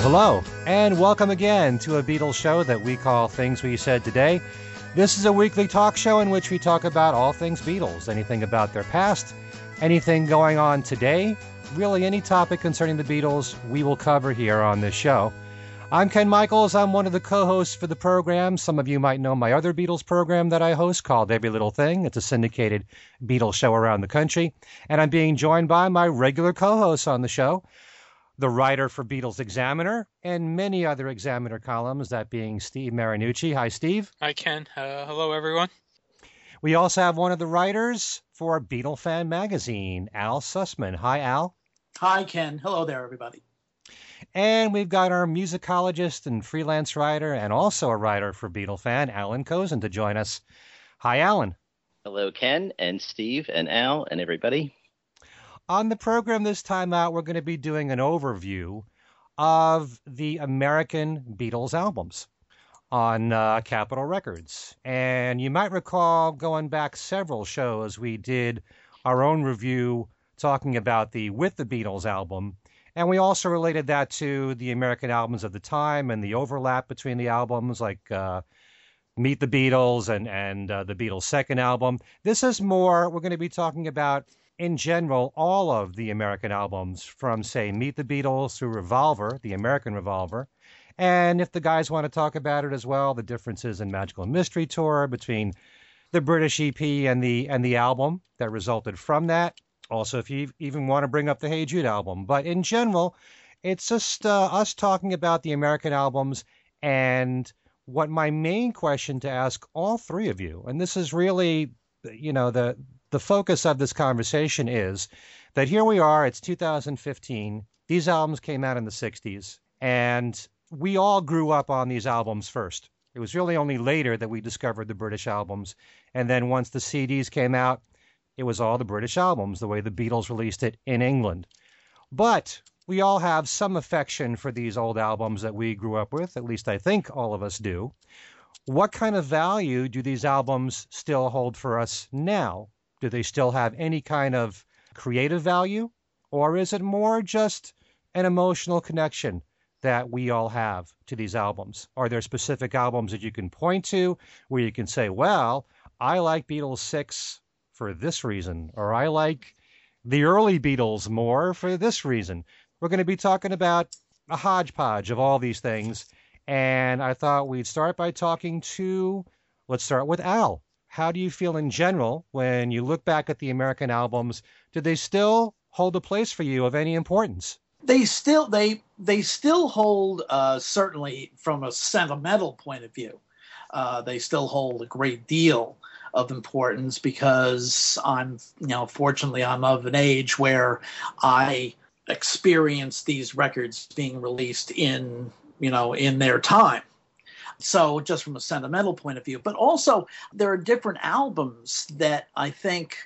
Hello, hello, and welcome again to a Beatles show that we call Things We Said Today. This is a weekly talk show in which we talk about all things Beatles, anything about their past, anything going on today, really any topic concerning the Beatles we will cover here on this show. I'm Ken Michaels. I'm one of the co hosts for the program. Some of you might know my other Beatles program that I host called Every Little Thing. It's a syndicated Beatles show around the country. And I'm being joined by my regular co hosts on the show the writer for Beatles Examiner, and many other Examiner columns, that being Steve Marinucci. Hi, Steve. Hi, Ken. Uh, hello, everyone. We also have one of the writers for Beatle Fan Magazine, Al Sussman. Hi, Al. Hi, Ken. Hello there, everybody. And we've got our musicologist and freelance writer, and also a writer for Beatle Fan, Alan Kozinn, to join us. Hi, Alan. Hello, Ken and Steve and Al and everybody. On the program this time out, we're going to be doing an overview of the American Beatles albums on uh, Capitol Records. And you might recall going back several shows, we did our own review talking about the With the Beatles album. And we also related that to the American albums of the time and the overlap between the albums, like uh, Meet the Beatles and, and uh, the Beatles' second album. This is more, we're going to be talking about in general, all of the American albums from, say, Meet the Beatles through Revolver, the American Revolver. And if the guys want to talk about it as well, the differences in Magical Mystery Tour between the British EP and the and the album that resulted from that. Also, if you even want to bring up the Hey Jude album, but in general, it's just uh, us talking about the American albums and what my main question to ask all three of you, and this is really, you know, the the focus of this conversation is that here we are, it's 2015. These albums came out in the 60s, and we all grew up on these albums first. It was really only later that we discovered the British albums. And then once the CDs came out, it was all the British albums, the way the Beatles released it in England. But we all have some affection for these old albums that we grew up with, at least I think all of us do. What kind of value do these albums still hold for us now? Do they still have any kind of creative value? Or is it more just an emotional connection that we all have to these albums? Are there specific albums that you can point to where you can say, well, I like Beatles 6 for this reason, or I like the early Beatles more for this reason? We're going to be talking about a hodgepodge of all these things. And I thought we'd start by talking to, let's start with Al how do you feel in general when you look back at the American albums? Do they still hold a place for you of any importance? They still they they still hold uh, certainly from a sentimental point of view. Uh, they still hold a great deal of importance because I'm you know fortunately I'm of an age where I experienced these records being released in you know in their time so, just from a sentimental point of view, but also there are different albums that I think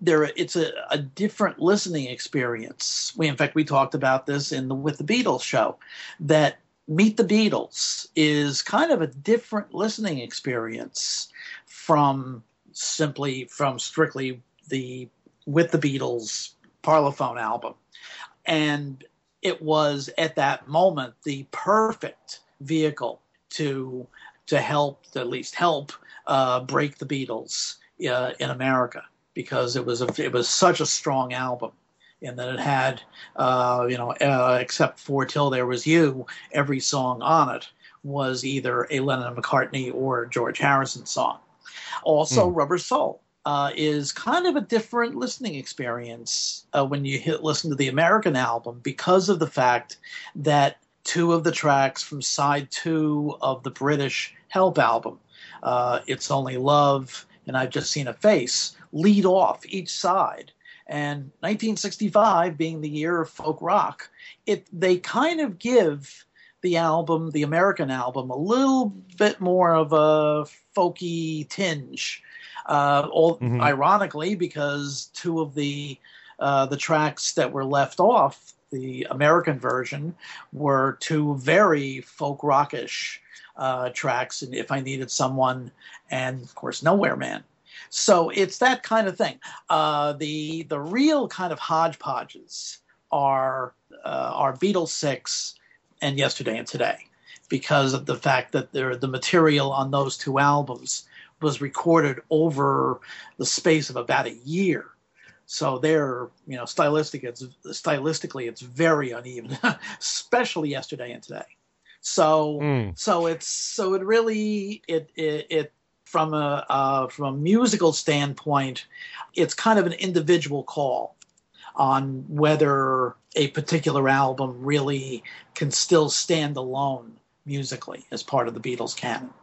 there it's a, a different listening experience. We, in fact, we talked about this in the with the Beatles show that Meet the Beatles is kind of a different listening experience from simply from strictly the with the Beatles Parlophone album. And it was at that moment the perfect vehicle to to help at least help uh, break the Beatles uh, in America because it was a, it was such a strong album and that it had uh, you know uh, except for till there was you every song on it was either a Lennon and McCartney or George Harrison song. Also, mm. Rubber Soul. Uh, is kind of a different listening experience uh, when you hit listen to the American album because of the fact that two of the tracks from side two of the British Help album. Uh, it's Only Love and I've Just Seen a Face lead off each side. And 1965 being the year of folk rock, it they kind of give the album, the American album, a little bit more of a folky tinge. Uh, all, mm-hmm. Ironically, because two of the uh, the tracks that were left off the American version were two very folk rockish uh, tracks, and if I needed someone, and of course Nowhere Man. So it's that kind of thing. Uh, the the real kind of hodgepodges are uh, are Beatles six and Yesterday and Today because of the fact that the material on those two albums was recorded over the space of about a year. So they're, you know, stylistic, it's, stylistically, it's very uneven, especially yesterday and today. So, mm. so it's so it really it it, it from a uh, from a musical standpoint, it's kind of an individual call on whether a particular album really can still stand alone musically as part of the Beatles canon.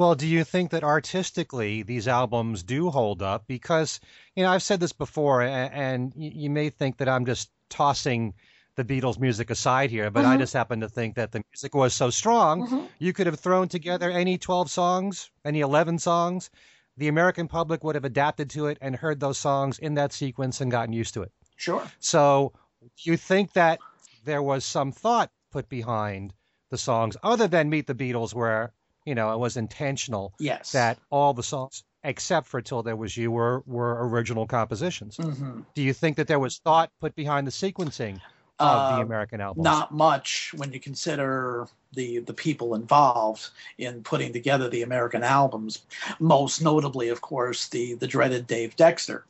Well, do you think that artistically these albums do hold up? Because, you know, I've said this before, and, and you may think that I'm just tossing the Beatles music aside here, but. I just happen to think that the music was so strong, mm-hmm. you could have thrown together any 12 songs, any 11 songs. The American public would have adapted to it and heard those songs in that sequence and gotten used to it. Sure. So, you think that there was some thought put behind the songs other than Meet the Beatles, where you know it was intentional. Yes. That all the songs, except for Till There Was You, were were original compositions. Mm-hmm. Do you think that there was thought put behind the sequencing of uh, the American albums? Not much when you consider the the people involved in putting together the American albums. Most notably, of course, the the dreaded Dave Dexter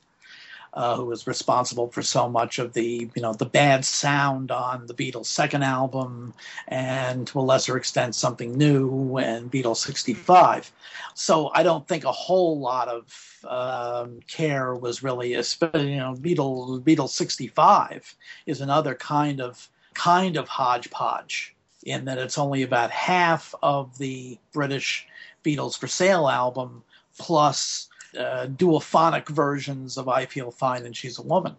uh, who was responsible for so much of the you know the bad sound on the Beatles' second album, and to a lesser extent something new and Beatles '65. So I don't think a whole lot of um, care was really, especially you know, Beatles Beatles '65 is another kind of kind of hodgepodge in that it's only about half of the British Beatles for Sale album plus uh, duophonic versions of I Feel Fine and She's a Woman.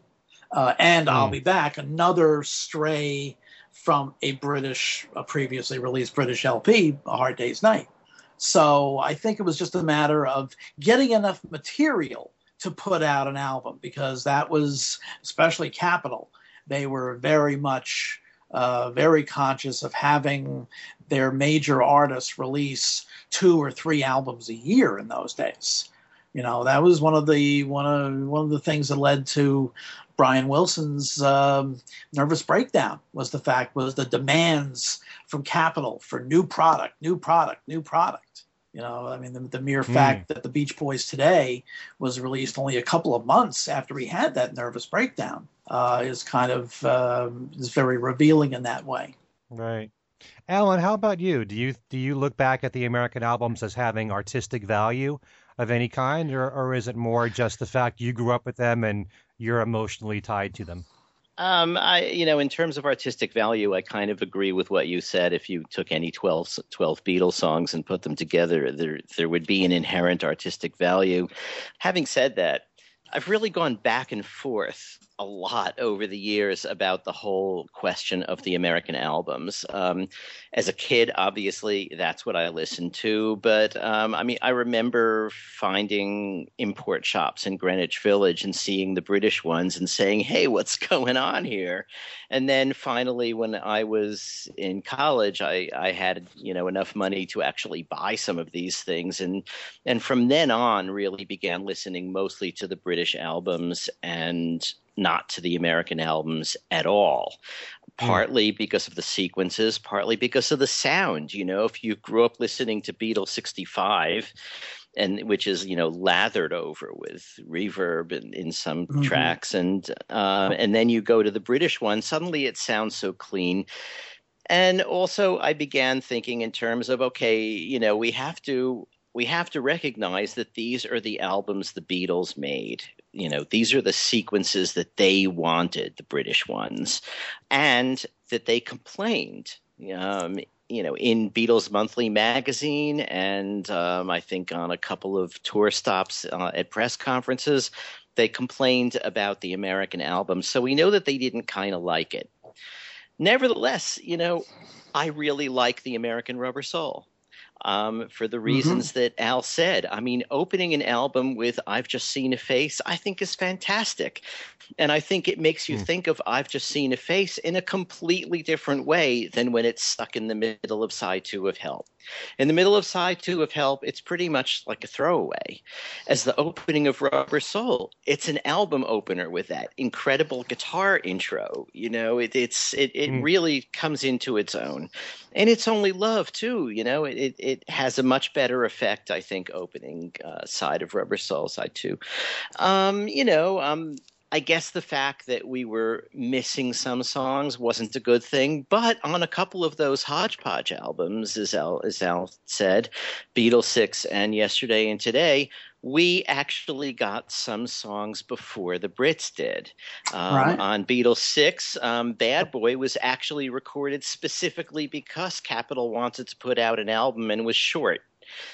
Uh, and mm. I'll hmm. Be Back, another stray from a British, a previously released British LP, A Hard Day's Night. So I think it was just a matter of getting enough material to put out an album because that was, especially Capitol, they were very much uh, very conscious of having their major artists release two or three albums a year in those days. You know, that was one of the one of one of the things that led to Brian Wilson's um, nervous breakdown. Was the fact was the demands from Capitol for new product, new product, new product. You know, I mean, the, the mere mm. fact that the Beach Boys today was released only a couple of months after he had that nervous breakdown uh, is kind of um, is very revealing in that way. Right. Alan, how about you? Do you do you look back at the American albums as having artistic value, of any kind, or, or is it more just the fact you grew up with them and you're emotionally tied to them? Um, I, you know, in terms of artistic value, I kind of agree with what you said. If you took any 12, 12 Beatles songs and put them together, there there would be an inherent artistic value. Having said that, I've really gone back and forth a lot over the years about the whole question of the American albums. Um, as a kid, obviously, that's what I listened to. But um, I mean, I remember finding import shops in Greenwich Village and seeing the British ones and saying, hey, what's going on here? And then finally, when I was in college, I, I had you know enough money to actually buy some of these things, and and from then on, really began listening mostly to the British albums and not to the American albums at all. Hmm. Partly because of the sequences, partly because of the sound. You know, if you grew up listening to Beatles 65, and which is you know lathered over with reverb in, in some mm-hmm. tracks and uh, and then you go to the british one suddenly it sounds so clean and also i began thinking in terms of okay you know we have to we have to recognize that these are the albums the Beatles made. You know, these are the sequences that they wanted, the British ones, and that they complained. Um, you know, in Beatles Monthly magazine, and um, I think on a couple of tour stops uh, at press conferences, they complained about the American album. So we know that they didn't kind of like it. Nevertheless, you know, I really like the American Rubber Soul. Um, for the reasons mm-hmm. that Al said. I mean, opening an album with I've Just Seen a Face, I think is fantastic. And I think it makes you mm. think of I've Just Seen a Face in a completely different way than when it's stuck in the middle of side two of Help. In the middle of side two of Help, it's pretty much like a throwaway. As the opening of Rubber Soul, it's an album opener with that incredible guitar intro. You know, it, it's it, it mm. really comes into its own. And it's only love too, you know. It it has a much better effect, I think, opening uh, side of Rubber Soul, side two. Um, you know, um, I guess the fact that we were missing some songs wasn't a good thing, but on a couple of those hodgepodge albums, as Al, as Al said, Beatles 6 and Yesterday and Today, we actually got some songs before the Brits did. Um, right. On Beatles 6, um, Bad Boy was actually recorded specifically because Capitol wanted to put out an album and was short.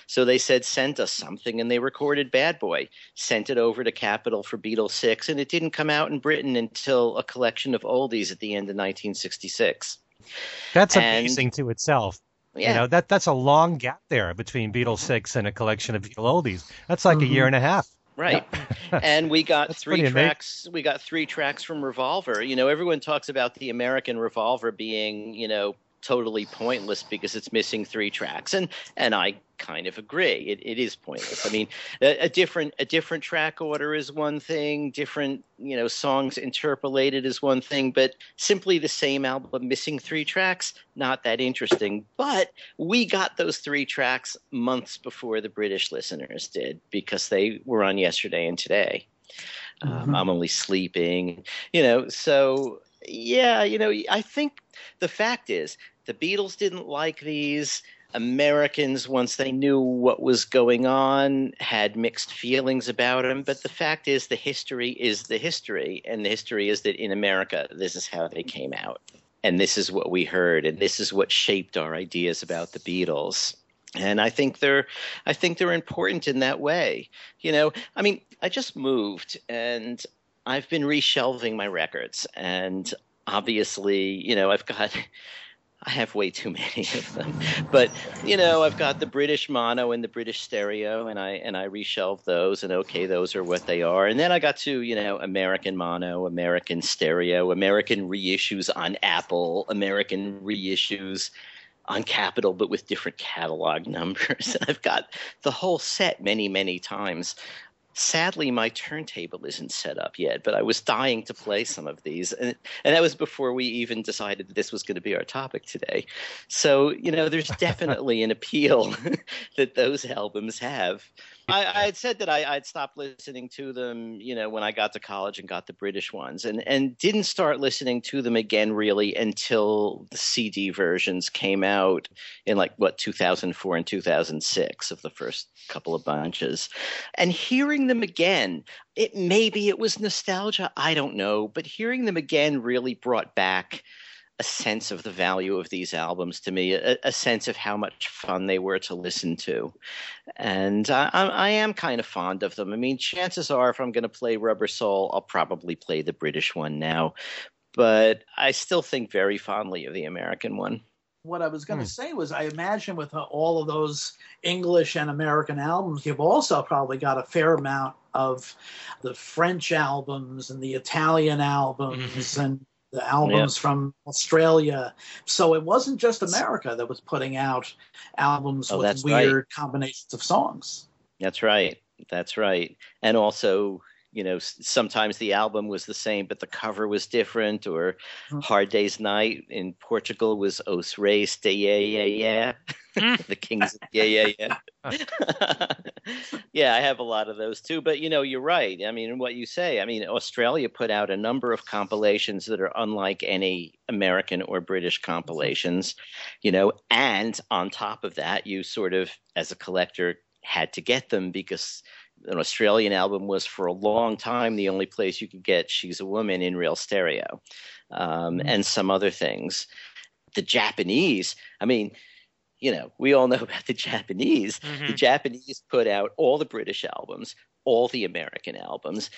So they said, send us something, and they recorded Bad Boy, sent it over to Capitol for Beatles 6, and it didn't come out in Britain until a collection of oldies at the end of 1966. That's and, amazing to itself. Yeah. You know, that that's a long gap there between Beatles 6 and a collection of Beatles oldies. That's like mm-hmm. a year and a half. Right. and we got three tracks amazing. we got three tracks from Revolver. You know, everyone talks about the American Revolver being, you know, totally pointless because it's missing three tracks and and I kind of agree. It, it is pointless. I mean a, a, different a different track order is one thing. Different you know songs interpolated is one thing but simply the same album missing three tracks not that interesting. But we got those three tracks months before the British listeners did because they were on yesterday and today. Um, mm-hmm. um, I'm only sleeping you know so yeah, you know, I think the fact is the Beatles didn't like these. Americans, once they knew what was going on, had mixed feelings about him. But the fact is, the history is the history. And the history is that in America, this is how they came out. And this is what we heard. And this is what shaped our ideas about the Beatles. And I think they're, I think they're important in that way. You know, I mean, I just moved and I've been reshelving my records. And obviously, you know, I've got I have way too many of them. But you know, I've got the British mono and the British stereo, and I and I reshelved those, and okay, those are what they are. And then I got to you know American mono, American stereo, American reissues on Apple, American reissues on Capitol, but with different catalog numbers. And I've got the whole set many, many times. Sadly, my turntable isn't set up yet, but I was dying to play some of these. And, and that was before we even decided that this was going to be our topic today. So, you know, there's definitely an appeal that those albums have. I, I, had said that I, would stopped listening to them, you know, when I got to college and got the British ones, and and didn't start listening to them again really until the CD versions came out in like what 2004 and 2006 of the first couple of bunches, and hearing them again, it maybe it was nostalgia, I don't know, but hearing them again really brought back a sense of the value of these albums to me, a, a, sense of how much fun they were to listen to. And I, I, am kind of fond of them. I mean, chances are, if I'm going to play Rubber Soul, I'll probably play the British one now. But I still think very fondly of the American one. What I was going to hmm. say was, I imagine with all of those English and American albums, you've also probably got a fair amount of the French albums and the Italian albums mm-hmm. and the albums from Australia. So it wasn't just America that was putting out albums oh, with weird right. combinations of songs. That's right. That's right. And also, you know, sometimes the album was the same, but the cover was different. Or mm-hmm. Hard Day's Night in Portugal was Os Reis de Yeah Yeah Yeah. the Kings of Yeah Yeah Yeah. yeah, I have a lot of those too. But you know, you're right. I mean, what you say. I mean, Australia put out a number of compilations that are unlike any American or British compilations. You know, and on top of that, you sort of, as a collector, had to get them because an Australian album was for a long time the only place you could get She's a Woman in real stereo um, mm-hmm. and some other things. The Japanese, I mean, you know, we all know about the Japanese. Mm-hmm. The Japanese put out all the British albums, all the American albums,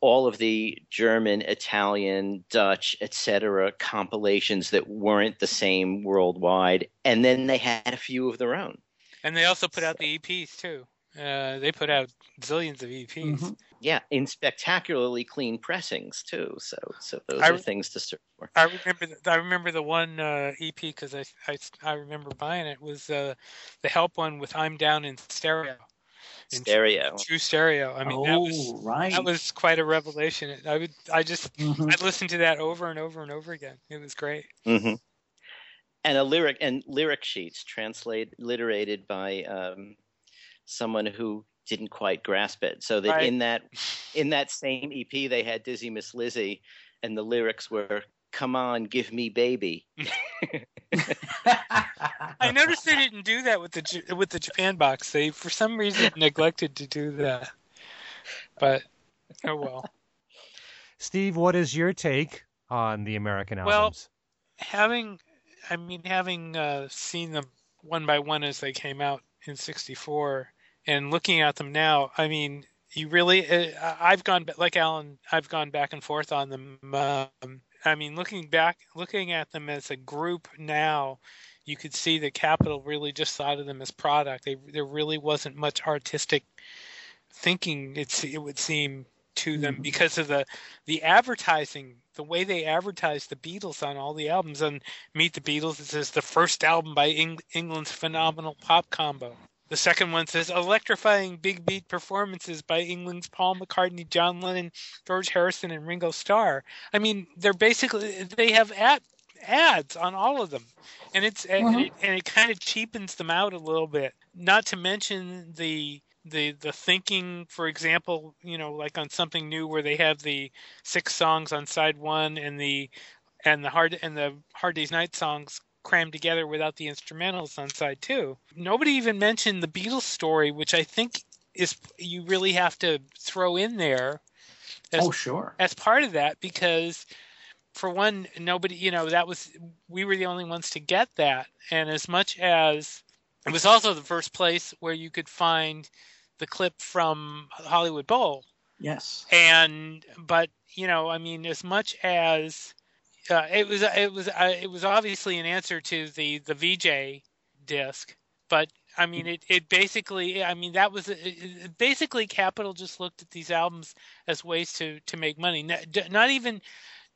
all of the German, Italian, Dutch, etc. compilations that weren't the same worldwide, and then they had a few of their own. And they also put out the EPs too. Uh, they put out zillions of EPs. Mhm. Yeah, in spectacularly clean pressings too. So, so those I- are things to search for. I remember. The, I remember the one uh, EP because I, I I remember buying it was uh, the Help one with "I'm Down in Stereo." In Stereo. True stereo. I mean, oh, that was right. that was quite a revelation. I would. I just. Mhm. I'd listen to that over and over and over again. It was great. hmm And a lyric and lyric sheets translate literated by um, someone who didn't quite grasp it. So that Right. in that in that same EP they had Dizzy Miss Lizzy and the lyrics were "Come on, give me baby." I noticed they didn't do that with the with the Japan box. They for some reason neglected to do that. But oh well. Steve, what is your take on the American albums? Well, albums? Having, I mean, having uh, seen them one by one as they came out in '64, and looking at them now, I mean, you really, uh, I've gone like Alan, I've gone back and forth on them. Um, I mean, looking back, looking at them as a group now, you could see that Capitol really just thought of them as product. They, there really wasn't much artistic thinking. It's it would seem to them Mhm. because of the the advertising, the way they advertised the Beatles on all the albums. On Meet the Beatles, it says the first album by Eng- England's phenomenal pop combo. The second one says electrifying big beat performances by England's Paul McCartney, John Lennon, George Harrison, and Ringo Starr. I mean, they're basically they have ad, ads on all of them, and it's and Mhm. it, and it kind of cheapens them out a little bit. Not to mention the the the thinking, for example, you know, like on something new where they have the six songs on side one and the and the hard and the Hard Day's Night songs crammed together without the instrumentals on side two. Nobody even mentioned the Beatles story, which I think is you really have to throw in there as oh, sure. as part of that because for one nobody you know that was we were the only ones to get that and as much as it was also the first place where you could find the clip from Hollywood Bowl Yes. and but you know i mean as much as uh, it was it was uh, it was obviously an answer to the the Vee-Jay disc but i mean it it basically i mean that was it, basically Capitol just looked at these albums as ways to to make money not, not even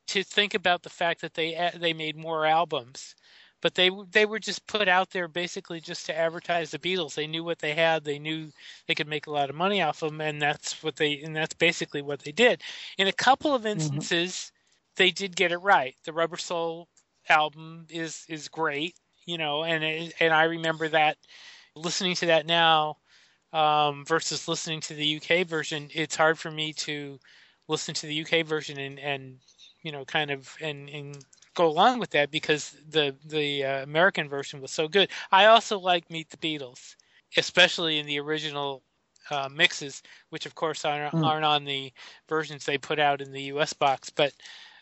to think about the fact that they uh, they made more albums but they they were just put out there basically just to advertise the Beatles. They knew what they had. They knew they could make a lot of money off them, and that's what they and that's basically what they did. In a couple of instances, they did get it right. The Rubber Soul album is is great, you know, and it, and I remember that listening to that now um, versus listening to the UK version. It's hard for me to listen to the UK version and and you know kind of and and go along with that because the the uh, American version was so good. I also like Meet the Beatles, especially in the original uh, mixes, which of course aren't, Mm. aren't on the versions they put out in the U.S. box. But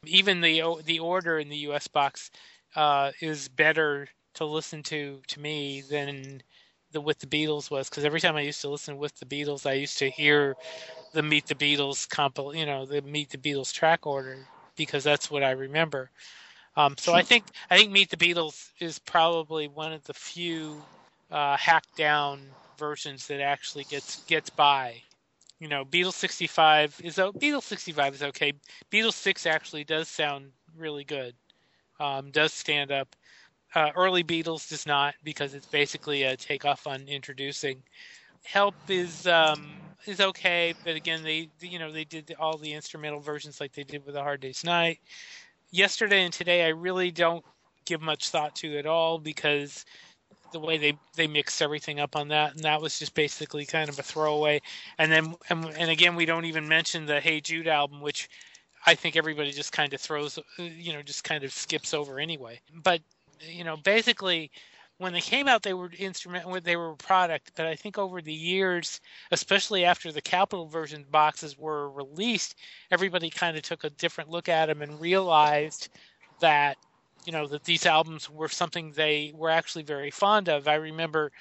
even the the order in the U.S. box uh, is better to listen to to me than the with the Beatles was because every time I used to listen with the Beatles, I used to hear the Meet the Beatles compil, you know, the Meet the Beatles track order because that's what I remember. Um, so I think I think Meet the Beatles is probably one of the few uh, hacked down versions that actually gets gets by. You know, Beatles 65 is Beatles 65 is okay. Beatles 6 actually does sound really good. Um, does stand up. Uh, early Beatles does not because it's basically a takeoff on introducing. Help is um, is okay, but again, they you know they did all the instrumental versions like they did with a Hard Day's Night yesterday and today I really don't give much thought to at all because the way they they mixed everything up on that and that was just basically kind of a throwaway. And then and, and again we don't even mention the Hey Jude album which I think everybody just kind of throws you know just kind of skips over anyway. But you know basically when they came out they were instrument they were a product but I think over the years especially after the Capitol version boxes were released everybody kind of took a different look at them and realized that you know that these albums were something they were actually very fond of. I remember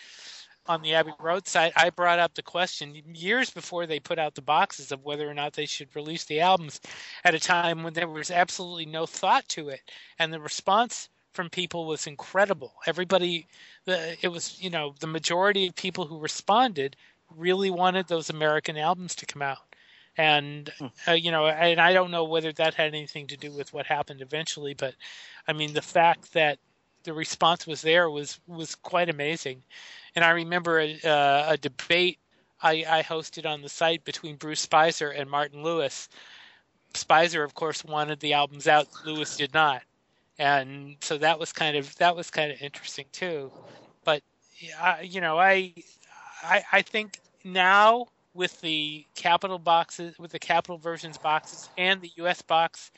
on the Abbey Road site, I brought up the question years before they put out the boxes of whether or not they should release the albums at a time when there was absolutely no thought to it. And the response from people was incredible. Everybody, it was you know the majority of people who responded really wanted those American albums to come out, and Hmm. uh, you know, and I don't know whether that had anything to do with what happened eventually, but I mean the fact that the response was there was was quite amazing, and I remember a, uh, a debate I, I hosted on the site between Bruce Spizer and Martin Lewis. Spizer, of course, wanted the albums out. Lewis did not, and so that was kind of that was kind of interesting too. But I, you know, I, I I think now with the Capitol boxes, with the Capitol versions boxes and the U.S. box,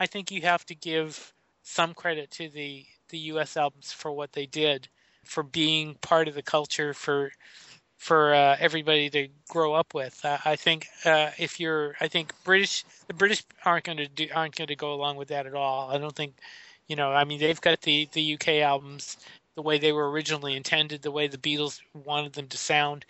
I think you have to give some credit to the the U.S. albums for what they did, for being part of the culture, for for uh, everybody to grow up with. I think uh, if you're, I think British, the British aren't going to do, aren't going to go along with that at all. I don't think, you know, I mean, they've got the the UK albums the way they were originally intended, the way the Beatles wanted them to sound,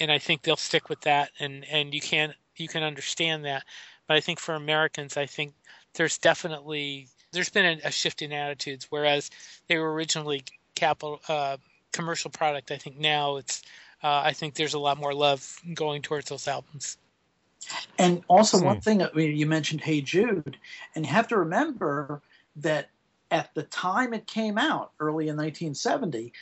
and I think they'll stick with that. And and you can you can understand that. But I think for Americans, I think there's definitely there's been a, a shift in attitudes. Whereas they were originally Capitol uh, commercial product, I think now it's uh, I think there's a lot more love going towards those albums. And also, Hmm. one thing I mean, you mentioned "Hey Jude," and you have to remember that at the time it came out, early in 1970,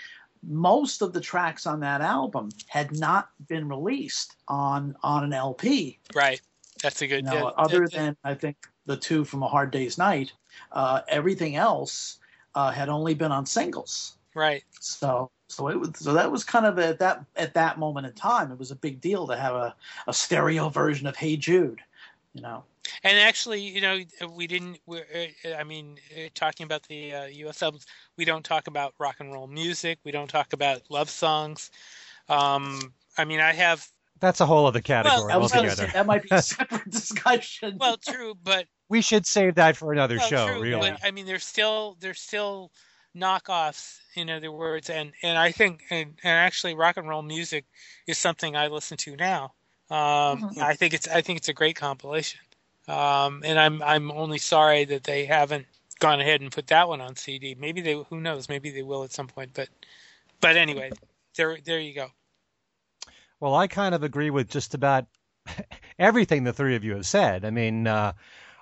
most of the tracks on that album had not been released on on an LP. Right. That's a You good. know, yeah, other that- than I think the two from A Hard Day's Night, uh, everything else uh, had only been on singles. right. So so it was so that was kind of at that at that moment in time, it was a big deal to have a, a stereo version of Hey Jude. You know. And actually, you know, we didn't. We're, uh, I mean, uh, talking about the uh, U.S. albums, we don't talk about rock and roll music. We don't talk about love songs. Um, I mean, I have. That's a whole other category I was going to altogether. that might be a separate discussion. Well, true, but we should save that for another well, show, true, really. But I mean, there's still there's still knockoffs. In other words, and and I think and, and actually, rock and roll music is something I listen to now. Um, Mhm. I think it's I think it's a great compilation. Um, and I'm I'm only sorry that they haven't gone ahead and put that one on CD. Maybe they who knows, maybe they will at some point. But but anyway, there there you go. Well, I kind of agree with just about everything the three of you have said. I mean, uh,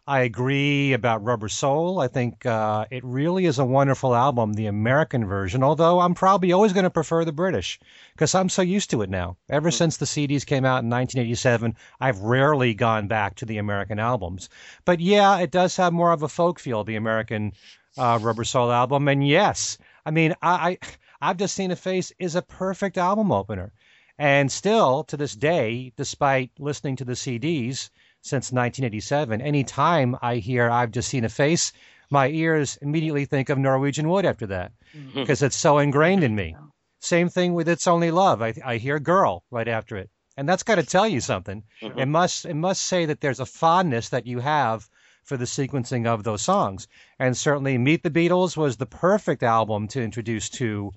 I agree about Rubber Soul. I think uh, it really is a wonderful album, the American version, although I'm probably always going to prefer the British because I'm so used to it now. Ever since the CDs came out in 1987, I've rarely gone back to the American albums. But yeah, it does have more of a folk feel, the American uh, Rubber Soul album. And yes, I mean, I, I I've just seen a face is a perfect album opener. And still, to this day, despite listening to the CDs since 1987, any time I hear I've just seen a face, my ears immediately think of Norwegian Wood after that because it's so ingrained in me. Same thing with It's Only Love. I, I hear Girl right after it. And that's got to tell you something. It must it must say that there's a fondness that you have for the sequencing of those songs. And certainly Meet the Beatles was the perfect album to introduce to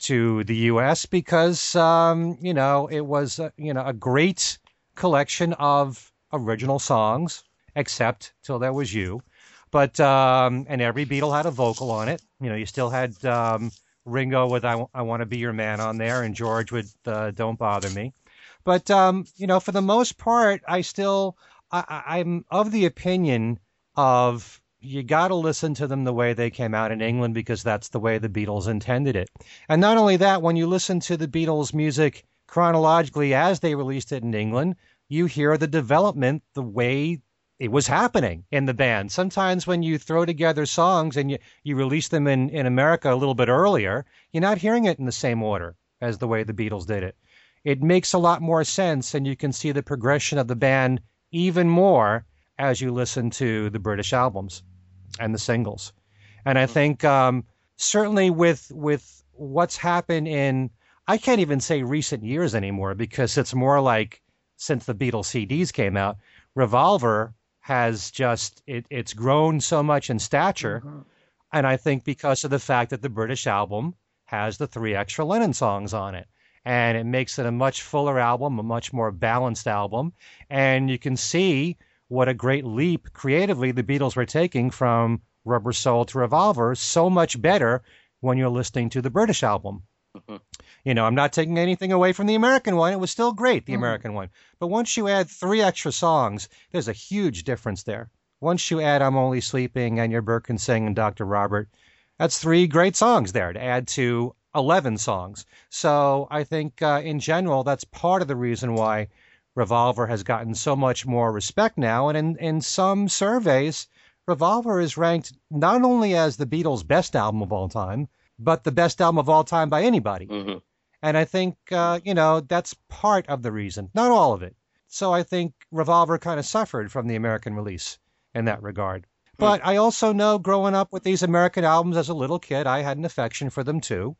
to the U.S. because um, you know it was uh, you know a great collection of original songs, except till there was you. But um, and every Beatle had a vocal on it. You know, you still had um, Ringo with "I, I Want to Be Your Man" on there, and George with uh, "Don't Bother Me." But um, you know, for the most part, I still I, I'm of the opinion of you got to listen to them the way they came out in England because that's the way the Beatles intended it. And not only that, when you listen to the Beatles' music chronologically as they released it in England, you hear the development the way it was happening in the band. Sometimes when you throw together songs and you, you release them in, in America a little bit earlier, you're not hearing it in the same order as the way the Beatles did it. It makes a lot more sense, and you can see the progression of the band even more as you listen to the British albums and the singles. And I think um, certainly with with what's happened in I can't even say recent years anymore because it's more like since the Beatles CDs came out, Revolver has just it, it's grown so much in stature, Mhm. and I think because of the fact that the British album has the three extra Lennon songs on it. And it makes it a much fuller album, a much more balanced album. And you can see what a great leap creatively the Beatles were taking from Rubber Soul to Revolver so much better when you're listening to the British album. Mhm. You know, I'm not taking anything away from the American one. It was still great, the Mhm. American one. But once you add three extra songs, there's a huge difference there. Once you add I'm Only Sleeping and Your Bird Can Sing and Dr. Robert, that's three great songs there to add to 11 songs. So I think uh, in general, that's part of the reason why Revolver has gotten so much more respect now. And in, in some surveys, Revolver is ranked not only as the Beatles' best album of all time, but the best album of all time by anybody. hmm And I think, uh, you know, that's part of the reason, not all of it. So I think Revolver kind of suffered from the American release in that regard. But I also know growing up with these American albums as a little kid, I had an affection for them too.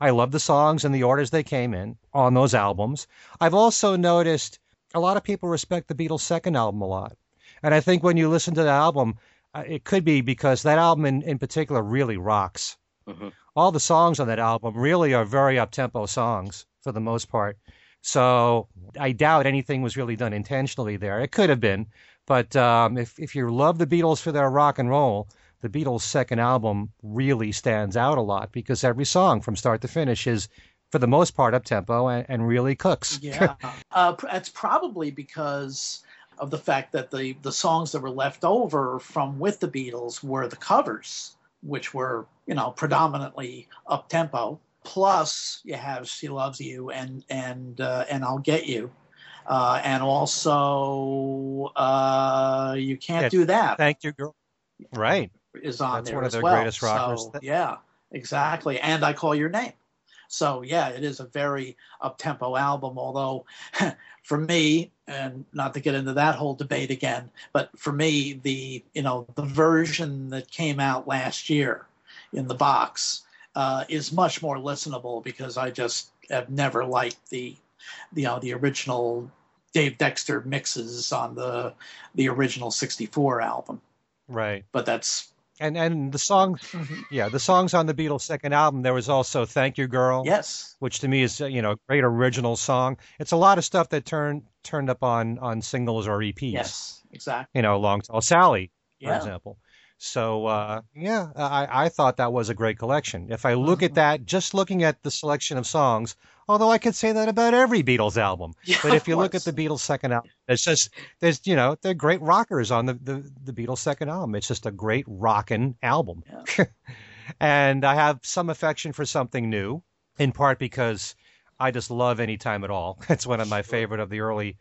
I love the songs and the orders they came in on those albums. I've also noticed a lot of people respect the Beatles' second album a lot. And I think when you listen to the album, uh, it could be because that album in, in particular really rocks Mhm. all the songs on that album really are very up tempo songs for the most part. So I doubt anything was really done intentionally there. It could have been, but um, if if you love the Beatles for their rock and roll, the Beatles' second album really stands out a lot because every song from start to finish is, for the most part, up tempo and, and really cooks. Yeah, uh, that's probably because of the fact that the the songs that were left over from with the Beatles were the covers, which were you know predominantly up tempo. Plus, you have "She Loves You" and and uh, and "I'll Get You," uh, and also uh, "You Can't Yeah, Do That" Thank you, girl. Right. is on That's there one of as their well. greatest rockers. So, yeah, exactly. And I call your name. So yeah, it is a very up tempo album. Although for me, and not to get into that whole debate again, but for me, the you know the version that came out last year in the box uh, is much more listenable because I just have never liked the you know the original Dave Dexter mixes on the the original '64 album. Right. But that's And and the song, yeah, the songs on the Beatles' second album. There was also "Thank You, Girl." yes. which to me is uh, you know a great original song. It's a lot of stuff that turned turned up on on singles or EPs. Yes, exactly. You know, Long Tall Sally, for Yeah. example. So uh, yeah, I, I thought that was a great collection. If I look at Mhm. that, just looking at the selection of songs, although I could say that about every Beatles album. Yeah, But if you look at the Beatles' second album, it's just there's you know they're great rockers on the the, the Beatles' second album. It's just a great rockin' album, and I have some affection for something new, in part because I just love any time at all. It's one of my favorite of the early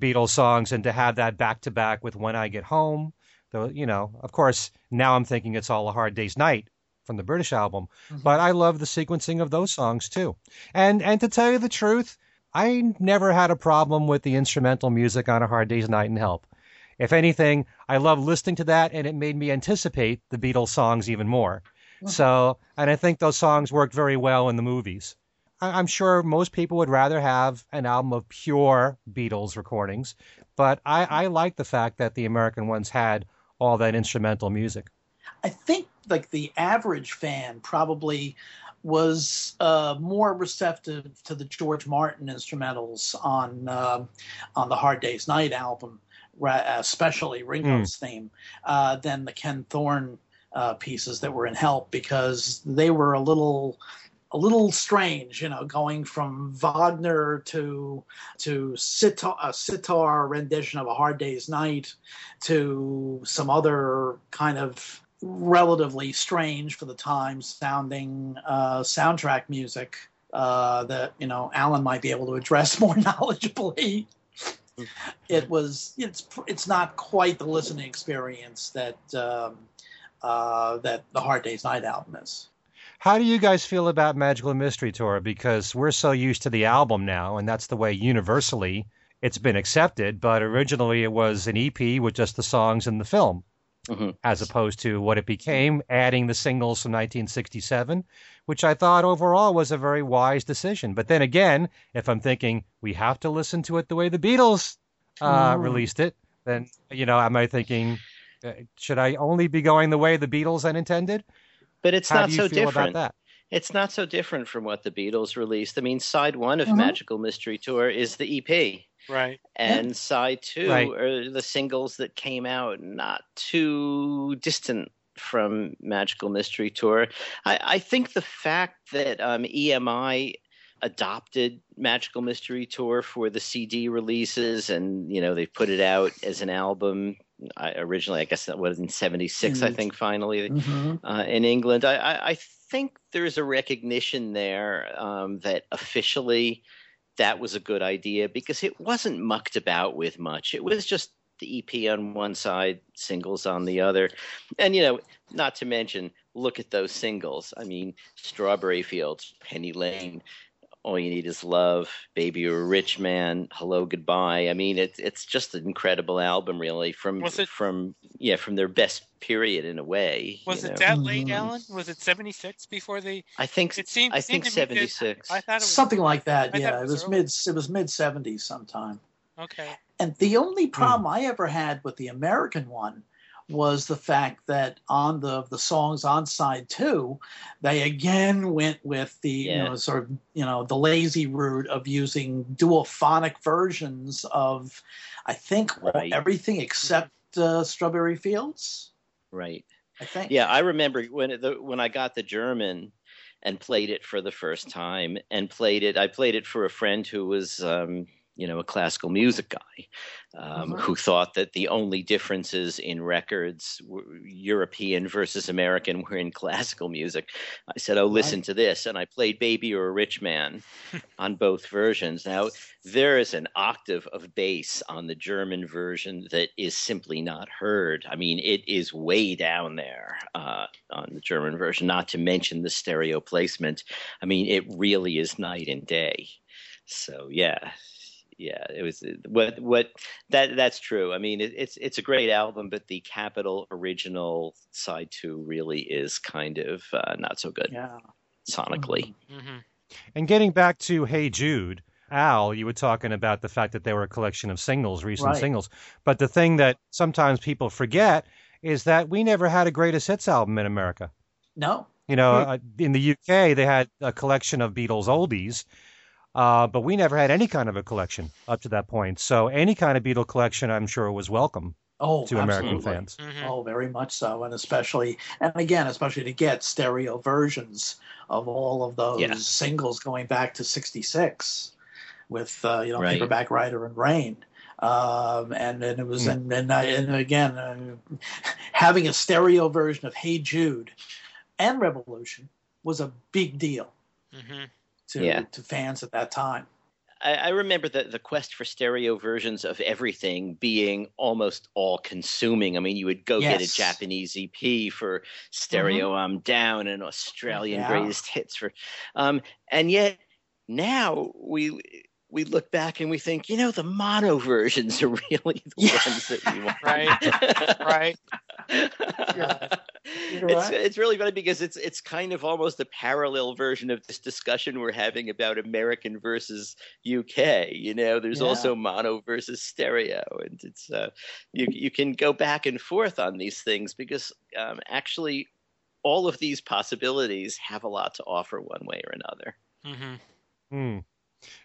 Beatles songs, and to have that back to back with When I Get Home, though you know, of course, now I'm thinking it's all a hard day's night from the British album, Mhm. but I love the sequencing of those songs too. And and to tell you the truth, I never had a problem with the instrumental music on a hard day's night and Help. If anything, I love listening to that, and it made me anticipate the Beatles songs even more. Mhm. So, and I think those songs worked very well in the movies. I'm sure most people would rather have an album of pure Beatles recordings, but I, I like the fact that the American ones had all that instrumental music. I think like the average fan probably was uh, more receptive to the George Martin instrumentals on um on the Hard Day's Night album, especially Ringo's theme, uh, than the Ken Thorne uh, pieces that were in Help because they were a little a little strange, you know, going from Wagner to to sitar, a sitar rendition of A Hard Day's Night to some other kind of relatively strange for the time sounding uh, soundtrack music uh, that you know Alan might be able to address more knowledgeably. It was it's it's not quite the listening experience that um, uh, that the Hard Day's Night album is. How do you guys feel about Magical Mystery Tour? Because we're so used to the album now, and that's the way universally it's been accepted. But originally it was an EP with just the songs in the film, Mhm. as opposed to what it became, adding the singles from 1967, which I thought overall was a very wise decision. But then again, if I'm thinking we have to listen to it the way the Beatles uh, Mm. released it, then, you know, am I thinking, uh, should I only be going the way the Beatles had intended? But it's How not do you so feel different. about that? It's not so different from what the Beatles released. I mean, side one of Mhm. Magical Mystery Tour is the EP, Right. and side two Right. are the singles that came out not too distant from Magical Mystery Tour. I, I think the fact that um, EMI adopted Magical Mystery Tour for the CD releases, and you know they put it out as an album. I, originally, I guess that was in '76. I think finally Mhm. uh, in England. I, I, I think there's a recognition there um, that officially that was a good idea because it wasn't mucked about with much. It was just the EP on one side, singles on the other. And, you know, not to mention, look at those singles. I mean, Strawberry Fields, Penny Lane, All You Need Is Love, Baby You're a Rich Man, Hello Goodbye. I mean, it's it's just an incredible album, really, from Was it- from yeah from their best period in a way. Was it know. that late, Mhm. Alan? Was it '76 before they? I think It seemed. I seemed think to me that- seventy six. I thought it was Something like that. I Yeah, it it was was mid. It was mid seventies sometime. okay. And the only problem I ever had with the American one was the fact that on the the songs on side two, they again went with the you know sort of you know the lazy route of using duophonic versions of, I think Right. everything except uh, Strawberry Fields. Right. I think. Yeah, I remember when it- the, when I got the German and played it for the first time and played it. I played it for a friend who was. Um, you know, a classical music guy um, Mhm. who thought that the only differences in records, were European versus American, were in classical music. I said, "Oh, listen to this," and I played "Baby You're a Rich Man" on both versions. Now, there is an octave of bass on the German version that is simply not heard. I mean, it is way down there uh, on the German version, not to mention the stereo placement. I mean, it really is night and day. So, yeah. Yeah, it was what what that that's true. I mean, it, it's it's a great album, but the Capitol original side two really is kind of uh, not so good Yeah. sonically. hmm And getting back to Hey Jude, Al, you were talking about the fact that they were a collection of singles, recent Right. singles. But the thing that sometimes people forget is that we never had a greatest hits album in America. No. You know, Hmm. uh, in the UK, they had a collection of Beatles oldies, uh, but we never had any kind of a collection up to that point. So any kind of Beatle collection, I'm sure, was welcome Oh, to American absolutely. fans. hmm Oh, very much so, and especially, and again, especially to get stereo versions of all of those Yeah. singles going back to '66, with uh, you know Right. Paperback Writer and Rain, um, and and it was Hmm. and and, I, and again, uh, having a stereo version of Hey Jude and Revolution was a big deal hmm to Yeah. to fans at that time. I, I remember the, the quest for stereo versions of everything being almost all consuming. I mean, you would go get a Japanese EP for Stereo I'm Down and Australian Yeah. Greatest Hits for, um, and yet now we we look back and we think, you know, the mono versions are really the Yeah. ones that we want. Right. Right. You're it's right. it's really funny because it's it's kind of almost a parallel version of this discussion we're having about American versus UK. You know, there's Yeah. also mono versus stereo, and it's uh, you you can go back and forth on these things because um, actually all of these possibilities have a lot to offer one way or another. hmm Hmm.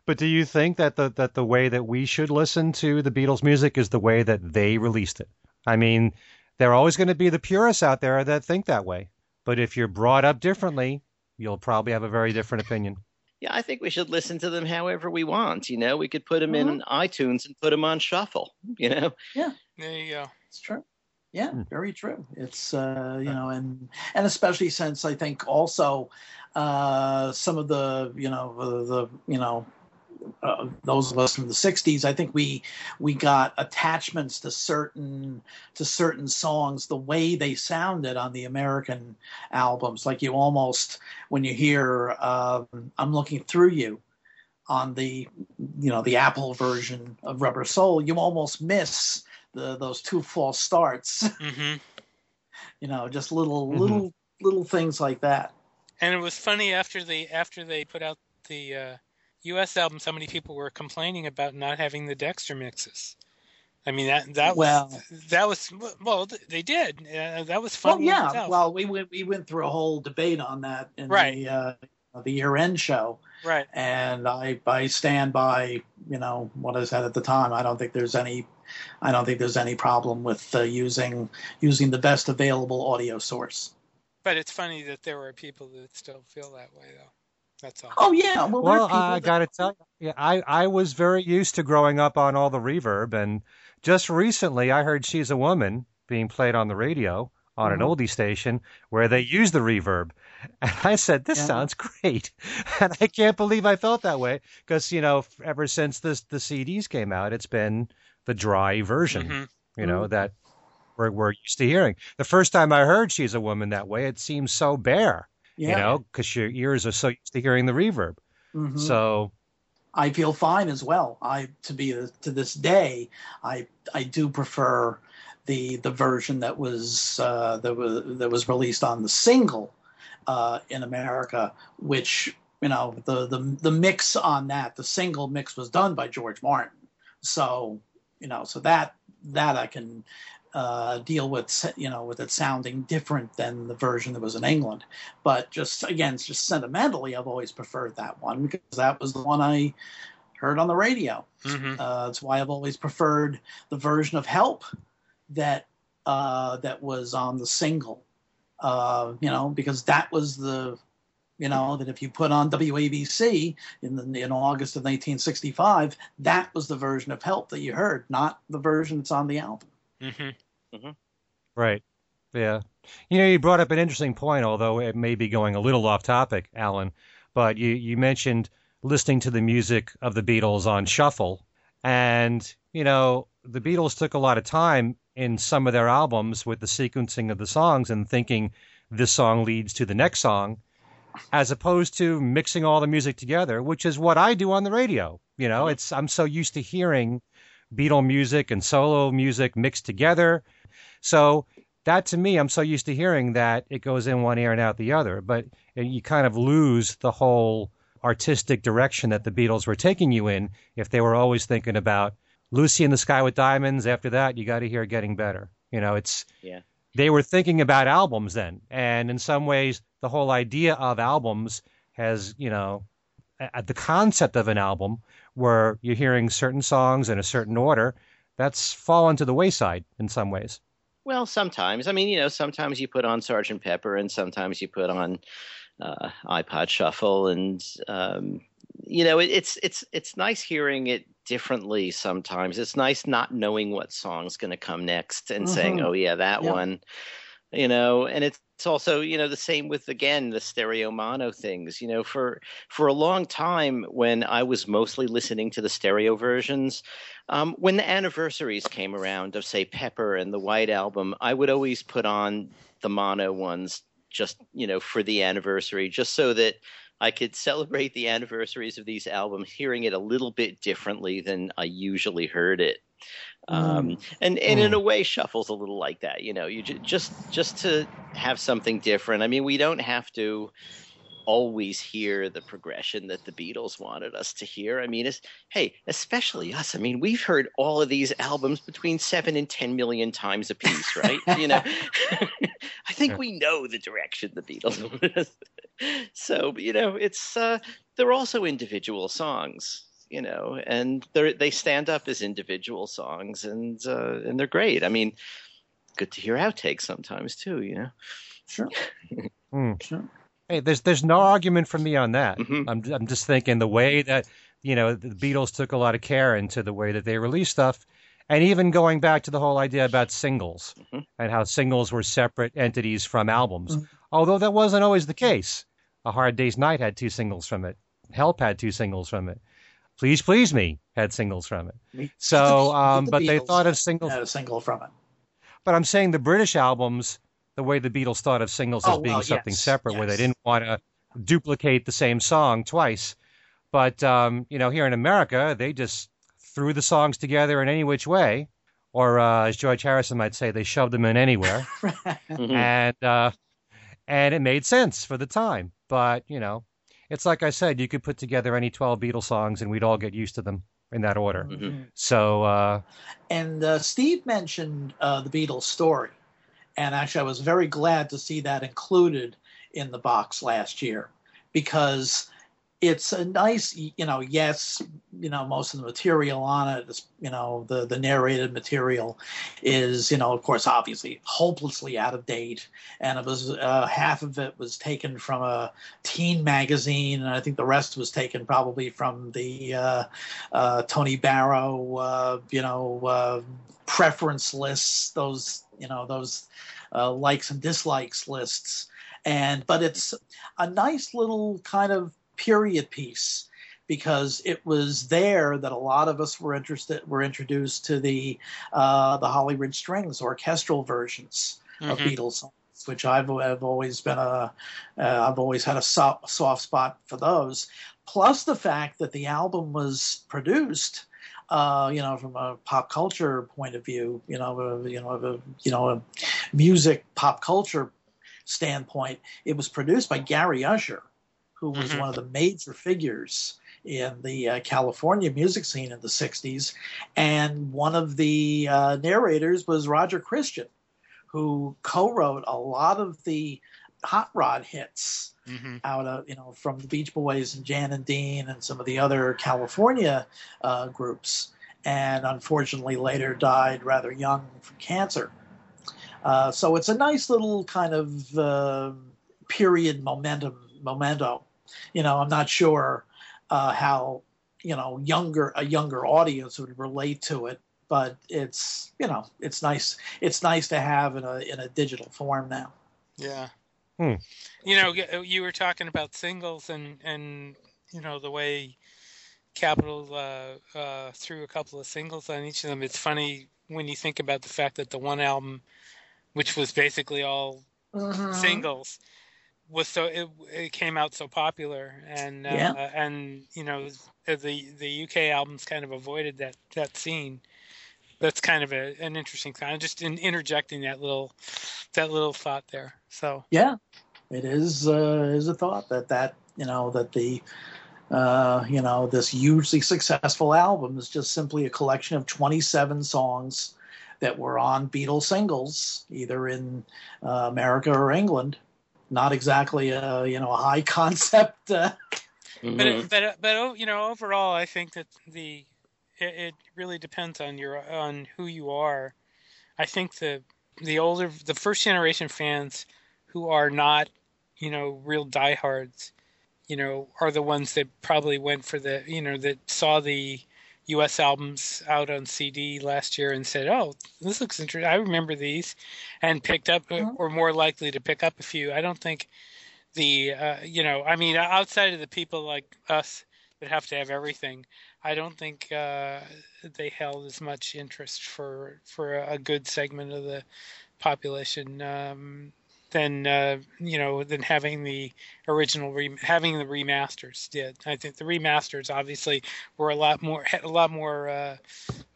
But do you think that the that the way that we should listen to the Beatles music is the way that they released it? I mean, there are always going to be the purists out there that think that way. But if you're brought up differently, you'll probably have a very different opinion. Yeah, I think we should listen to them however we want. You know, we could put them in iTunes and put them on shuffle. You know, Yeah. There you go. It's true. Yeah, Hmm. very true. It's uh, you know, and and especially since I think also uh, some of the you know the, the you know uh, those of us from the '60s, I think we we got attachments to certain to certain songs the way they sounded on the American albums. Like you almost when you hear um, "I'm Looking Through You." On the, you know, the Apple version of Rubber Soul, you almost miss the those two false starts. hmm you know, just little Mhm. little little things like that. And it was funny after they after they put out the uh, U.S. album, so many people were complaining about not having the Dexter mixes. I mean that that Well- was that was well they did uh, that was fun. in yeah. itself. Well, we went we went through a whole debate on that in Right. the uh, the year end show, right. and I I stand by you know what I said at the time. I don't think there's any, I don't think there's any problem with uh, using using the best available audio source. But it's funny that there are people that still feel that way, though. That's all. Oh yeah, well, well I that... got to tell you, yeah, I I was very used to growing up on all the reverb, and just recently I heard "She's a Woman" being played on the radio on mm-hmm. an oldie station where they use the reverb. And I said, "This yeah. sounds great," and I can't believe I felt that way because you know, ever since this the CDs came out, it's been the dry version, mm-hmm. you know, mm-hmm. that we're, we're used to hearing. The first time I heard "She's a Woman" that way, it seemed so bare, yeah. you know, because your ears are so used to hearing the reverb. Mm-hmm. So I feel fine as well. I to be to this day, I I do prefer the the version that was uh, that was that was released on the single uh, in America, which you know the the the mix on that the single mix was done by George Martin. So you know so that that I can uh, deal with you know with it sounding different than the version that was in England. But just again, just sentimentally, I've always preferred that one because that was the one I heard on the radio. Mm-hmm. Uh, that's why I've always preferred the version of Help that uh, that was on the single. Uh, you know, because that was the you know that if you put on WABC in the, in August of 1965, that was the version of Help that you heard, not the version that's on the album. Mm-hmm. Mm-hmm. Right. Yeah. You know, you brought up an interesting point, although it may be going a little off topic, Alan. But you you mentioned listening to the music of the Beatles on shuffle, and you know the Beatles took a lot of time in some of their albums with the sequencing of the songs and thinking this song leads to the next song, as opposed to mixing all the music together, which is what I do on the radio. You know, it's I'm so used to hearing Beatle music and solo music mixed together. So that to me, I'm so used to hearing that it goes in one ear and out the other. But you kind of lose the whole artistic direction that the Beatles were taking you in if they were always thinking about Lucy in the Sky with Diamonds. After that, you got to hear Getting Better. You know, it's yeah. They were thinking about albums then, and in some ways, the whole idea of albums has, you know, the concept of an album where you're hearing certain songs in a certain order, that's fallen to the wayside in some ways. Well, sometimes. I mean, you know, sometimes you put on Sergeant Pepper, and sometimes you put on uh, iPod Shuffle, and um, you know, it, it's it's it's nice hearing it differently sometimes. It's nice not knowing what song's going to come next and mm-hmm. saying, "Oh yeah, that yeah. one." You know, and it's also, you know, the same with again the stereo mono things. You know, for for a long time when I was mostly listening to the stereo versions, um, when the anniversaries came around of say Pepper and the White Album, I would always put on the mono ones just you know for the anniversary, just so that I could celebrate the anniversaries of these albums hearing it a little bit differently than I usually heard it. Um, mm. and and mm. in a way, shuffles a little like that. You know, you j- just just to have something different. I mean, we don't have to always hear the progression that the Beatles wanted us to hear. I mean, it's hey, especially us. I mean, we've heard all of these albums between seven and ten million times a piece, right? you know, I think we know the direction the Beatles wanted us. so you know, it's uh, they're also individual songs. You know, and they they stand up as individual songs, and uh, and they're great. I mean, good to hear outtakes sometimes too. You know, sure, mm. sure. Hey, there's there's no argument from me on that. Mm-hmm. I'm I'm just thinking the way that you know the Beatles took a lot of care into the way that they released stuff, and even going back to the whole idea about singles mm-hmm. and how singles were separate entities from albums. Mm-hmm. Although that wasn't always the case. A Hard Day's Night had two singles from it. Help had two singles from it. Please Please Me had singles from it. So, um, the but Beatles they thought of singles had a single from it. But I'm saying the British albums the way the Beatles thought of singles as oh, being well, something yes, separate, yes. where they didn't want to duplicate the same song twice. But um, you know, here in America, they just threw the songs together in any which way, or uh, as George Harrison might say, they shoved them in anywhere, mm-hmm. and uh, and it made sense for the time. But you know, it's like I said, you could put together any twelve Beatles songs, and we'd all get used to them in that order. Mm-hmm. So, uh, and uh, Steve mentioned uh, the Beatles story and actually, I was very glad to see that included in the box last year because it's a nice, you know, yes, you know, most of the material on it is, you know, the the narrated material is, you know, of course, obviously hopelessly out of date, and it was uh, half of it was taken from a teen magazine, and I think the rest was taken probably from the uh, uh, Tony Barrow, uh, you know, uh, preference lists, those, you know, those uh, likes and dislikes lists. And but it's a nice little kind of period piece because it was there that a lot of us were interested were introduced to the uh, the Hollyridge Strings orchestral versions mm-hmm. of Beatles songs, which I've, I've always been a have uh, always had a soft, soft spot for those. Plus the fact that the album was produced. Uh, you know, from a pop culture point of view, you know, a, you know, a, you know, a music pop culture standpoint, it was produced by Gary Usher, who was mm-hmm. one of the major figures in the uh, California music scene in the 60s. And one of the uh, narrators was Roger Christian, who co wrote a lot of the hot rod hits mm-hmm. out of, you know, from the Beach Boys and Jan and Dean and some of the other California uh, groups. And unfortunately, later died rather young from cancer. Uh, so it's a nice little kind of uh, period momentum memento you know, I'm not sure uh, how you know younger a younger audience would relate to it, but it's you know it's nice it's nice to have in a in a digital form now. Yeah. Hmm. You know, you were talking about singles and and you know the way Capitol uh, uh, threw a couple of singles on each of them. It's funny when you think about the fact that the one album, which was basically all uh-huh. singles, was so it, it came out so popular and uh, yeah. and you know the the UK albums kind of avoided that that scene. That's kind of a, an interesting thing. Just in interjecting that little that little thought there. So yeah, it is uh, is a thought that that you know that the uh, you know this hugely successful album is just simply a collection of 27 songs that were on Beatles singles, either in uh, America or England, not exactly a you know a high concept. Uh, mm-hmm. But but but oh, you know overall, I think that the it, it, really depends on your on who you are. I think the the older the first generation fans who are not you know real diehards, you know, are the ones that probably went for the you know that saw the U.S. albums out on CD last year and said, "Oh, this looks interesting. I remember these," and picked up, mm-hmm. or more likely to pick up a few. I don't think the, uh, you know, I mean, outside of the people like us that have to have everything, I don't think uh, they held as much interest for for a good segment of the population. Um, than uh, you know than having the original re- having the remasters did. I think the remasters obviously were a lot more had a lot more uh,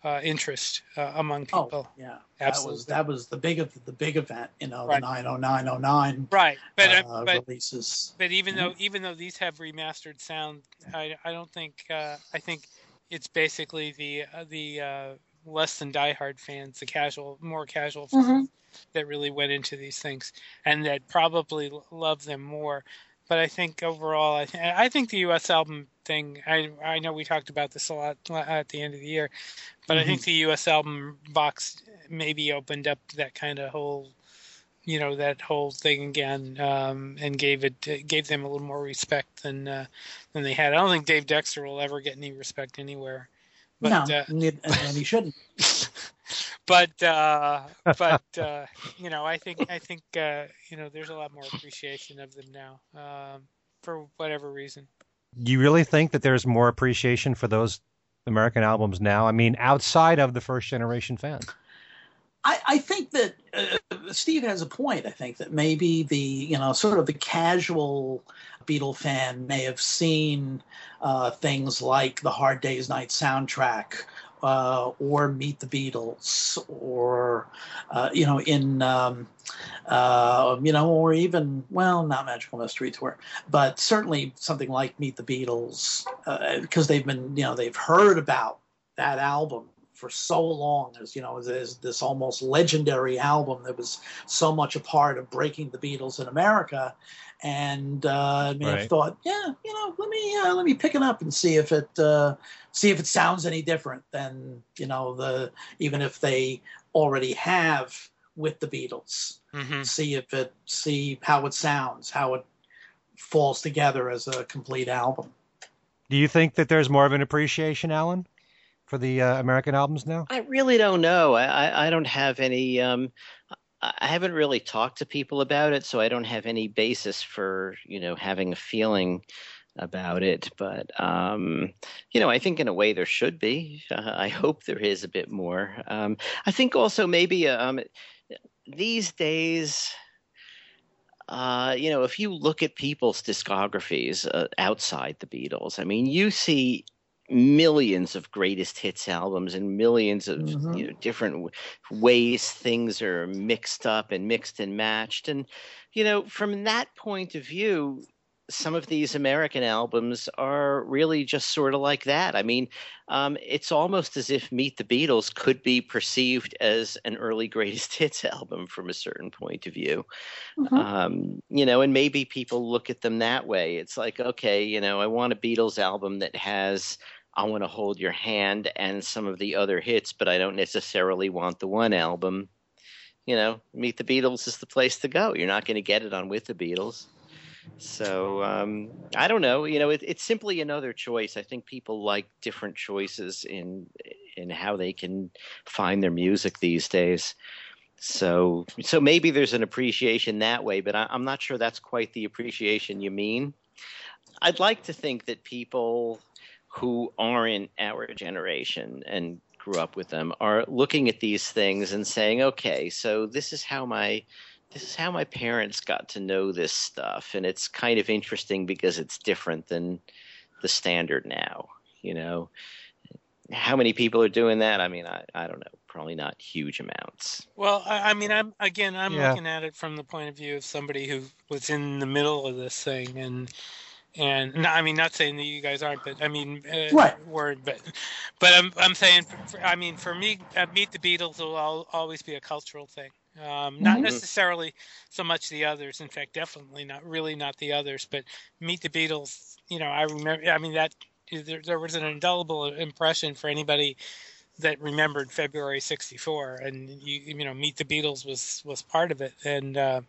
uh, interest uh, among oh, people. Oh, yeah, absolutely. That was that was the big of the big event. You know, right. the nine oh nine oh nine right, but, uh, but releases. But even mm-hmm. though even though these have remastered sound, I I don't think uh, I think it's basically the the less than diehard fans, the casual, more casual fans mm-hmm. That really went into these things and that probably love them more. But I think overall, I, th- I think the U.S. album thing. I I know we talked about this a lot at the end of the year, but mm-hmm. I think mm-hmm. the U.S. album box maybe opened up that kind of whole, you know, that whole thing again, um, and gave it gave them a little more respect than uh, than they had. I don't think Dave Dexter will ever get any respect anywhere. But, no, uh, and he shouldn't. but uh, but uh, you know, I think I think uh, you know, there's a lot more appreciation of them now um, for whatever reason. You really think that there's more appreciation for those American albums now? I mean, outside of the first generation fans. I, I think that uh, Steve has a point. I think that maybe the you know sort of the casual Beatle fan may have seen uh, things like the Hard Day's Night soundtrack uh, or Meet the Beatles, or uh, you know, in um, uh, you know, or even well, not Magical Mystery Tour, but certainly something like Meet the Beatles, because uh, they've been you know they've heard about that album for so long as you know as, as this almost legendary album that was so much a part of breaking the Beatles in America, and uh, I mean, I Right. thought, yeah, you know, let me uh, let me pick it up and see if it uh, see if it sounds any different than you know the even if they already have with the Beatles. hmm See if it see how it sounds, how it falls together as a complete album. Do you think that there's more of an appreciation, Alan, for the uh, American albums now? I really don't know. I, I, don't have any. Um, I I haven't really talked to people about it, so I don't have any basis for you know having a feeling about it. But um, you know, I think in a way there should be. Uh, I hope there is a bit more. Um, I think also maybe um, these days. Uh, you know, if you look at people's discographies uh, outside the Beatles, I mean, you see millions of greatest hits albums and millions of Mhm. you know different w- ways things are mixed up and mixed and matched and you know from that point of view some of these american albums are really just sort of like that i mean um, it's almost as if meet the beatles could be perceived as an early greatest hits album from a certain point of view um, you know, and maybe people look at them that way. It's like, okay, you know, I want a Beatles album that has I Want to Hold Your Hand and some of the other hits, but I don't necessarily want the one album. You know, Meet the Beatles is the place to go. You're not going to get it on With the Beatles. So um, I don't know. You know, it, it's simply another choice. I think people like different choices in in how they can find their music these days. So, so maybe there's an appreciation that way, but I, I'm not sure that's quite the appreciation you mean. I'd like to think that people who are in our generation and grew up with them are looking at these things and saying, "Okay, so this is how my this is how my parents got to know this stuff, and it's kind of interesting because it's different than the standard now." You know, how many people are doing that? I mean, I, I don't know. Probably not huge amounts. Well, I, I mean, I'm again, I'm Yeah. looking at it from the point of view of somebody who was in the middle of this thing, and and no, I mean, not saying that you guys aren't, but I mean, uh, Right. word, but but I'm I'm saying, for, I mean, for me, uh, Meet the Beatles will al- always be a cultural thing. Um, not Mhm. necessarily so much the others. In fact, definitely not really not the others, but Meet the Beatles. You know, I remember. I mean, that there, there was an indelible impression for anybody that remembered February '64, and you you know Meet the Beatles was was part of it, and uh,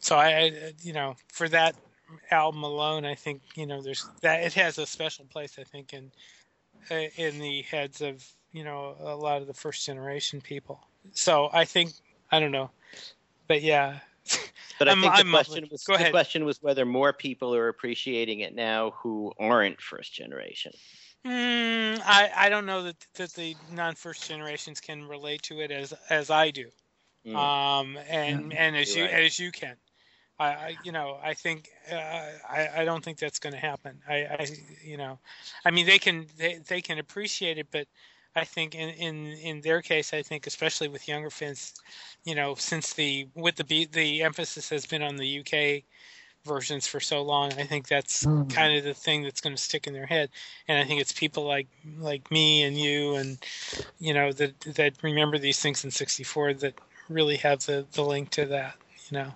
so I, I you know for that album alone, I think you know there's that it has a special place I think in uh, in the heads of you know a lot of the first generation people. So I think I don't know, but yeah, But I I'm- think the I'm- question was go the ahead. question was whether more people are appreciating it now who aren't first generation. Mm, I I don't know that that the non first generations can relate to it as as I do. Mm. um, and and as you right. as you can. I, I you know I think uh, I I don't think that's going to happen. I, I you know, I mean they can they, they can appreciate it, but I think in, in in their case, I think especially with younger fans, you know, since the with the the emphasis has been on the UK versions for so long, I think that's Mm. kind of the thing that's going to stick in their head. And I think it's people like like me and you and you know that that remember these things in '64 that really have the the link to that. You know.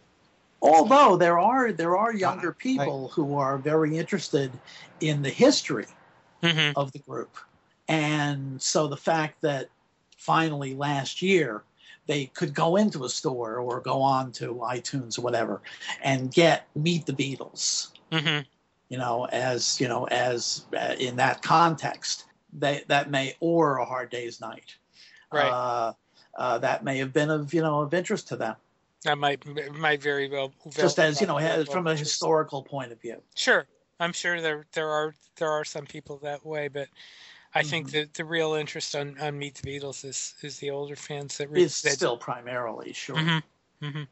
Although there are there are younger people who are very interested in the history Mm-hmm. of the group, and so the fact that finally last year they could go into a store or go on to iTunes or whatever and get Meet the Beatles, Mm-hmm. you know, as you know, as uh, in that context, they, that may or a Hard Day's Night, Right. Uh, uh, that may have been of you know of interest to them, That might might very well. just as you know, well from a historical point of view. Sure, I'm sure there there are there are some people that way, but I think Mhm. that the real interest on, on Meet the Beatles is is the older fans that re- Is that, still primarily sure. Mm-hmm. Mm-hmm.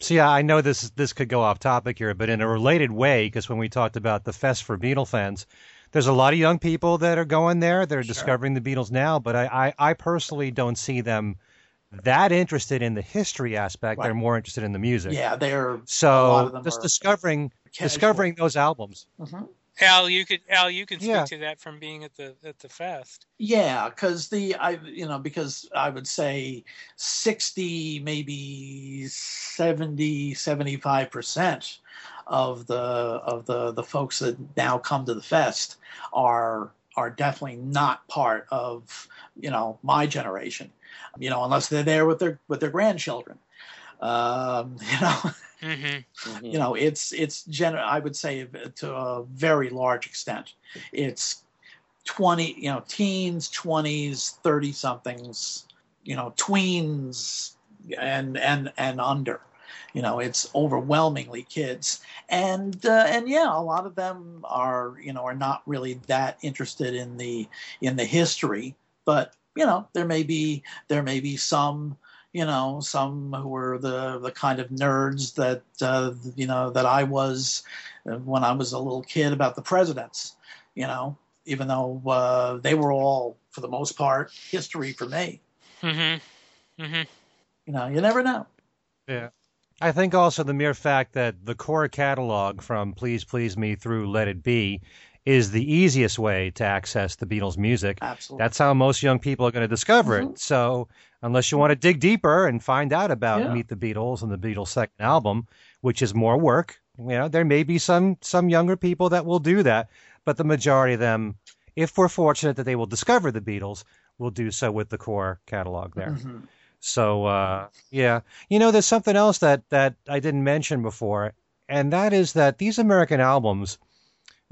So yeah, I know this this could go off topic here, but in a related way, because when we talked about the fest for Beatle fans, there's a lot of young people that are going there. They're Sure. discovering the Beatles now, but I, I, I personally don't see them that interested in the history aspect. They're more interested in the music. Yeah, they're a lot So of them just are discovering casual. discovering those albums. Mhm. Al, you could Al, you can speak Yeah. to that from being at the at the fest. Yeah, because the I you know because I would say 60 maybe 70 75 percent of the of the the folks that now come to the fest are are definitely not part of you know my generation you know unless they're there with their with their grandchildren. Um you know Mm-hmm. you know it's it's gen i would say to a very large extent it's 20 you know teens 20s 30 somethings you know tweens and and and under. You know it's overwhelmingly kids. And uh, and yeah a lot of them are you know are not really that interested in the in the history but you know there may be there may be some you know some who were the the kind of nerds that uh, you know that I was uh, when I was a little kid about the presidents you know even though uh, they were all for the most part history for me Mm-hmm. Mm-hmm. you know you never know Yeah. I think also the mere fact that the core catalog from Please Please Me through Let It Be is the easiest way to access the Beatles music. absolutely That's how most young people are going to discover it. So, unless you want to dig deeper and find out about Yeah. Meet the Beatles and the Beatles' second album, which is more work, you know, there may be some some younger people that will do that, but the majority of them, if we're fortunate that they will discover the Beatles, will do so with the core catalog there. Mhm. So uh, yeah, you know, there's something else that that I didn't mention before, and that is that these American albums,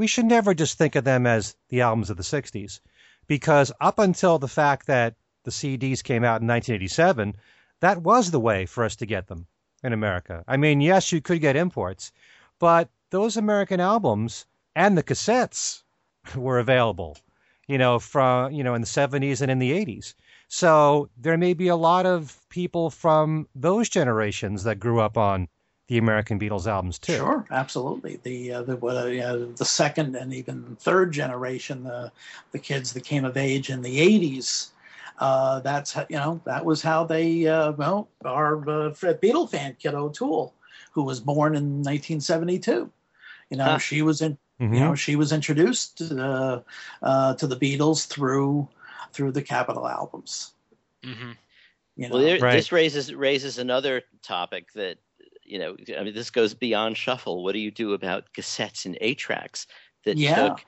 we should never just think of them as the albums of the '60s, because up until the fact that the CDs came out in 1987, that was the way for us to get them in America. I mean, yes, you could get imports, but those American albums and the cassettes were available, you know, from you know in the 70s and in the 80s. So there may be a lot of people from those generations that grew up on the American Beatles albums too. Sure, absolutely. The uh, the uh, the second and even third generation, the the kids that came of age in the '80s. Uh, that's how, you know that was how they uh, well our uh, Beatle fan Kit O'Toole, who was born in 1972. You know Huh. she was in Mhm. you know she was introduced to the, uh, to the Beatles through through the Capitol albums. Mm-hmm. You know, Well, there, Right. this raises raises another topic that you know. I mean, this goes beyond shuffle. What do you do about cassettes and eight tracks that Yeah. took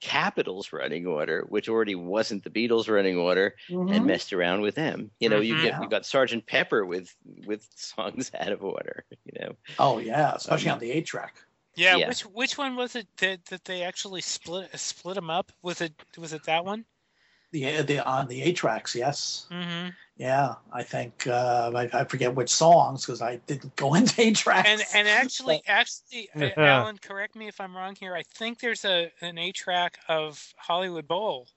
Capitol's running order, which already wasn't the Beatles' running order, and Mhm. messed around with them? You know, you Mhm. get you got Sergeant Pepper with with songs out of order. You know, oh yeah, especially Um, on the eight track. Yeah, Yeah. Which which one was it that, that they actually split split them up? Was it was it that one? The the on the eight tracks, yes. Mm-hmm. Yeah, I think uh, I, I forget which songs because I didn't go into eight tracks. And and actually actually, uh, Yeah. Alan, correct me if I'm wrong here. I think there's a an eight track of Hollywood Bowl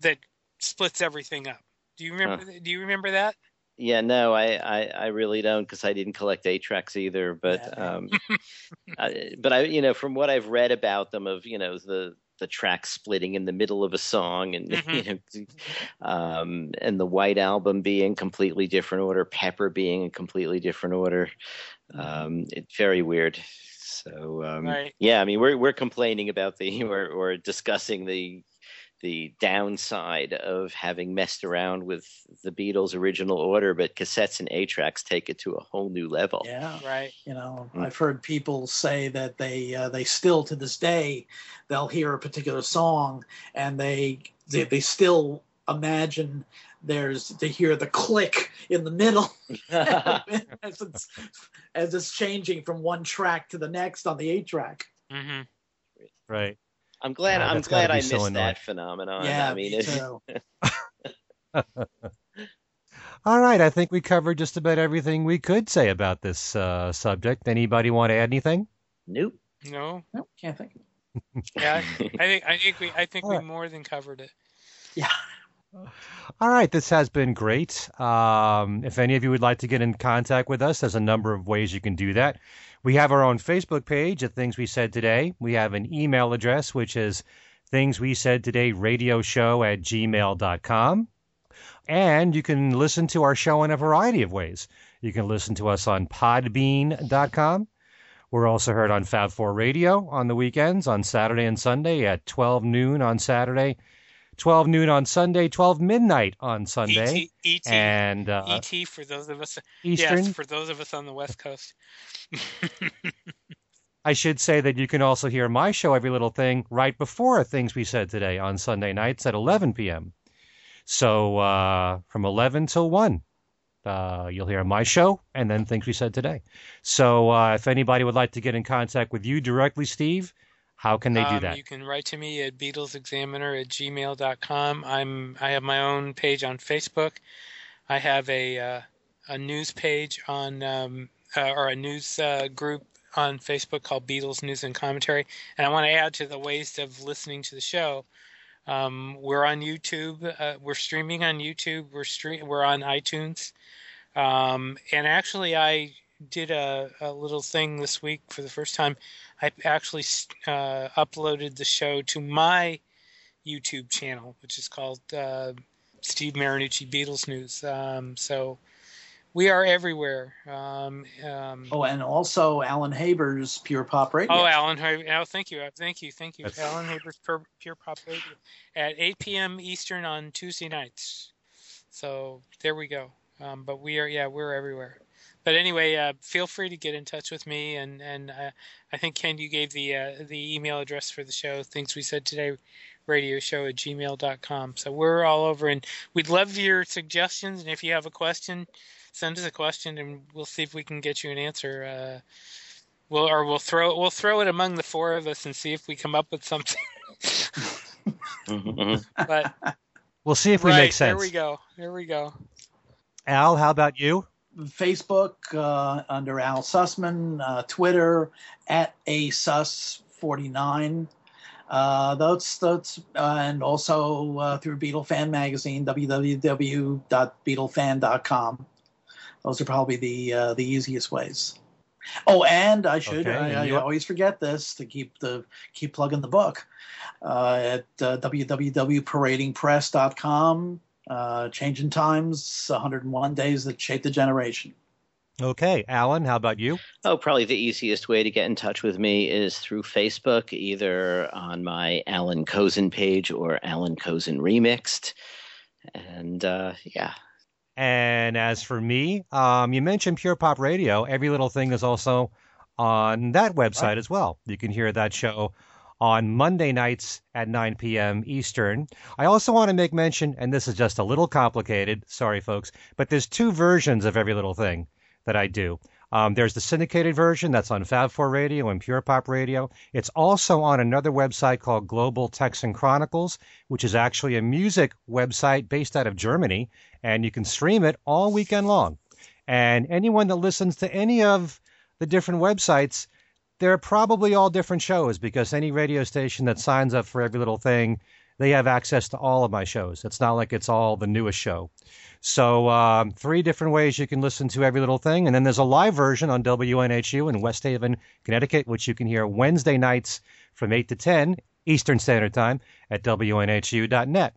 that splits everything up. Do you remember? Do you remember that? yeah, no, I I, I really don't because I didn't collect eight tracks either. But Yeah. um, I, but I you know from what I've read about them of you know the the track splitting in the middle of a song and Mhm. you know um and the white album being completely different order pepper being a completely different order um it's very weird so um Right. yeah i mean we're we're complaining about the or or discussing the the downside of having messed around with the Beatles' original order, but cassettes and eight tracks take it to a whole new level. yeah, Right. you know, Mm. I've heard people say that they uh, they still to this day they'll hear a particular song and they they, they still imagine there's to hear the click in the middle as it's as it's changing from one track to the next on the eight track. Mm-hmm. Right. I'm glad. Yeah, I'm glad I missed annoying. that phenomenon. yeah, I mean, me it, too. All right. I think we covered just about everything we could say about this uh, subject. Anybody want to add anything? nope. No. No, can't think. Yeah. I think I think we I think we Alright. more than covered it. Yeah. All right, this has been great. Um, if any of you would like to get in contact with us, there's a number of ways you can do that. We have our own Facebook page at Things We Said Today. We have an email address, which is Things We Said Today Radio Show at gmail.com. And you can listen to our show in a variety of ways. You can listen to us on podbean.com. We're also heard on Fab 4 Radio on the weekends, on Saturday and Sunday at 12 noon on Saturday, 12 noon on Sunday, 12 midnight on Sunday. ET, ET, and uh, ET for those of us. Eastern. Yes, for those of us on the West Coast. I should say that you can also hear my show, Every Little Thing, right before Things We Said Today on Sunday nights at 11 p.m. So uh, from 11 till 1, uh, you'll hear my show and then Things We Said Today. So uh, if anybody would like to get in contact with you directly, Steve, how can they do Um, that? You can write to me at BeatlesExaminer at gmail.com. I'm I have my own page on Facebook. I have a uh, a news page on um, uh, or a news uh, group on Facebook called Beatles News and Commentary. And I want to add to the ways of listening to the show. Um, we're on YouTube. Uh, we're streaming on YouTube. We're stream. We're on iTunes. Um, and actually, I did a, a little thing this week for the first time. I actually uh, uploaded the show to my YouTube channel, which is called uh, Steve Marinucci Beatles News. Um, so we are everywhere. Um, um, Oh, and also Alan Haber's Pure Pop Radio. Oh, Alan, Haber. oh, thank you, thank you, thank you, That's- Alan Haber's Pure, Pure Pop Radio at 8 p.m. Eastern on Tuesday nights. So there we go. Um, but we are, yeah, we're everywhere. But anyway, uh, feel free to get in touch with me, and and uh, I think Ken, you gave the uh, the email address for the show. Things we said today, radio show at gmail.com. So we're all over, and we'd love your suggestions. And if you have a question, send us a question, and we'll see if we can get you an answer. Uh, We'll or we'll throw we'll throw it among the four of us and see if we come up with something. Mhm. But We'll see if we right, make sense. there we go. There we go. Al, how about you? Facebook uh, under Al Sussman, uh, Twitter at asus49. Uh, that's that's uh, and also uh, through Beatle Fan Magazine, www.beatlefan.com. Those are probably the uh, the easiest ways. Oh, and I should Okay, and I, I you- always forget this to keep the keep plugging the book uh, at uh, www.paradingpress.com. Uh, Changing Times, 101 Days That Shaped a Generation. Okay, Alan, how about you? Oh, probably the easiest way to get in touch with me is through Facebook, either on my Alan Kozinn page or Alan Kozinn Remixed. And uh, yeah, And as for me, um, you mentioned Pure Pop Radio. Every little thing is also on that website as well. You can hear that show on Monday nights at 9 p.m. Eastern. I also want to make mention, and this is just a little complicated, sorry folks, but there's two versions of Every Little Thing that I do. Um, there's the syndicated version that's on Fab4 Radio and Pure Pop Radio. It's also on another website called Global Texan Chronicles, which is actually a music website based out of Germany, and you can stream it all weekend long. And anyone that listens to any of the different websites, they're probably all different shows because any radio station that signs up for every little thing, they have access to all of my shows. It's not like it's all the newest show. So, um, three different ways you can listen to every little thing. And then there's a live version on WNHU in West Haven, Connecticut, which you can hear Wednesday nights from 8 to 10 Eastern Standard Time at WNHU.net.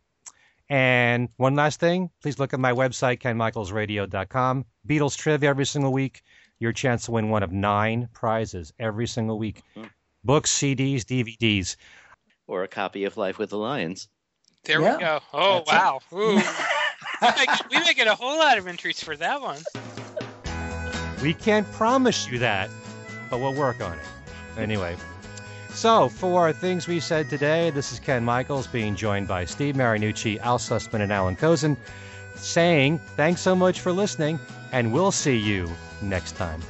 And one last thing, please look at my website, kenmichaelsradio.com. Beatles trivia every single week. Your chance to win one of nine prizes every single week. Mhm. Books, CDs, DVDs. Or a copy of Life with the Lions. There Yeah, we go. Oh that's it. wow. Ooh. we, make, we make it a whole lot of entries for that one. We can't promise you that, but we'll work on it. Anyway, so for things we said today, this is Ken Michaels being joined by Steve Marinucci, Al Sussman, and Alan Kozinn, saying thanks so much for listening, and we'll see you next time.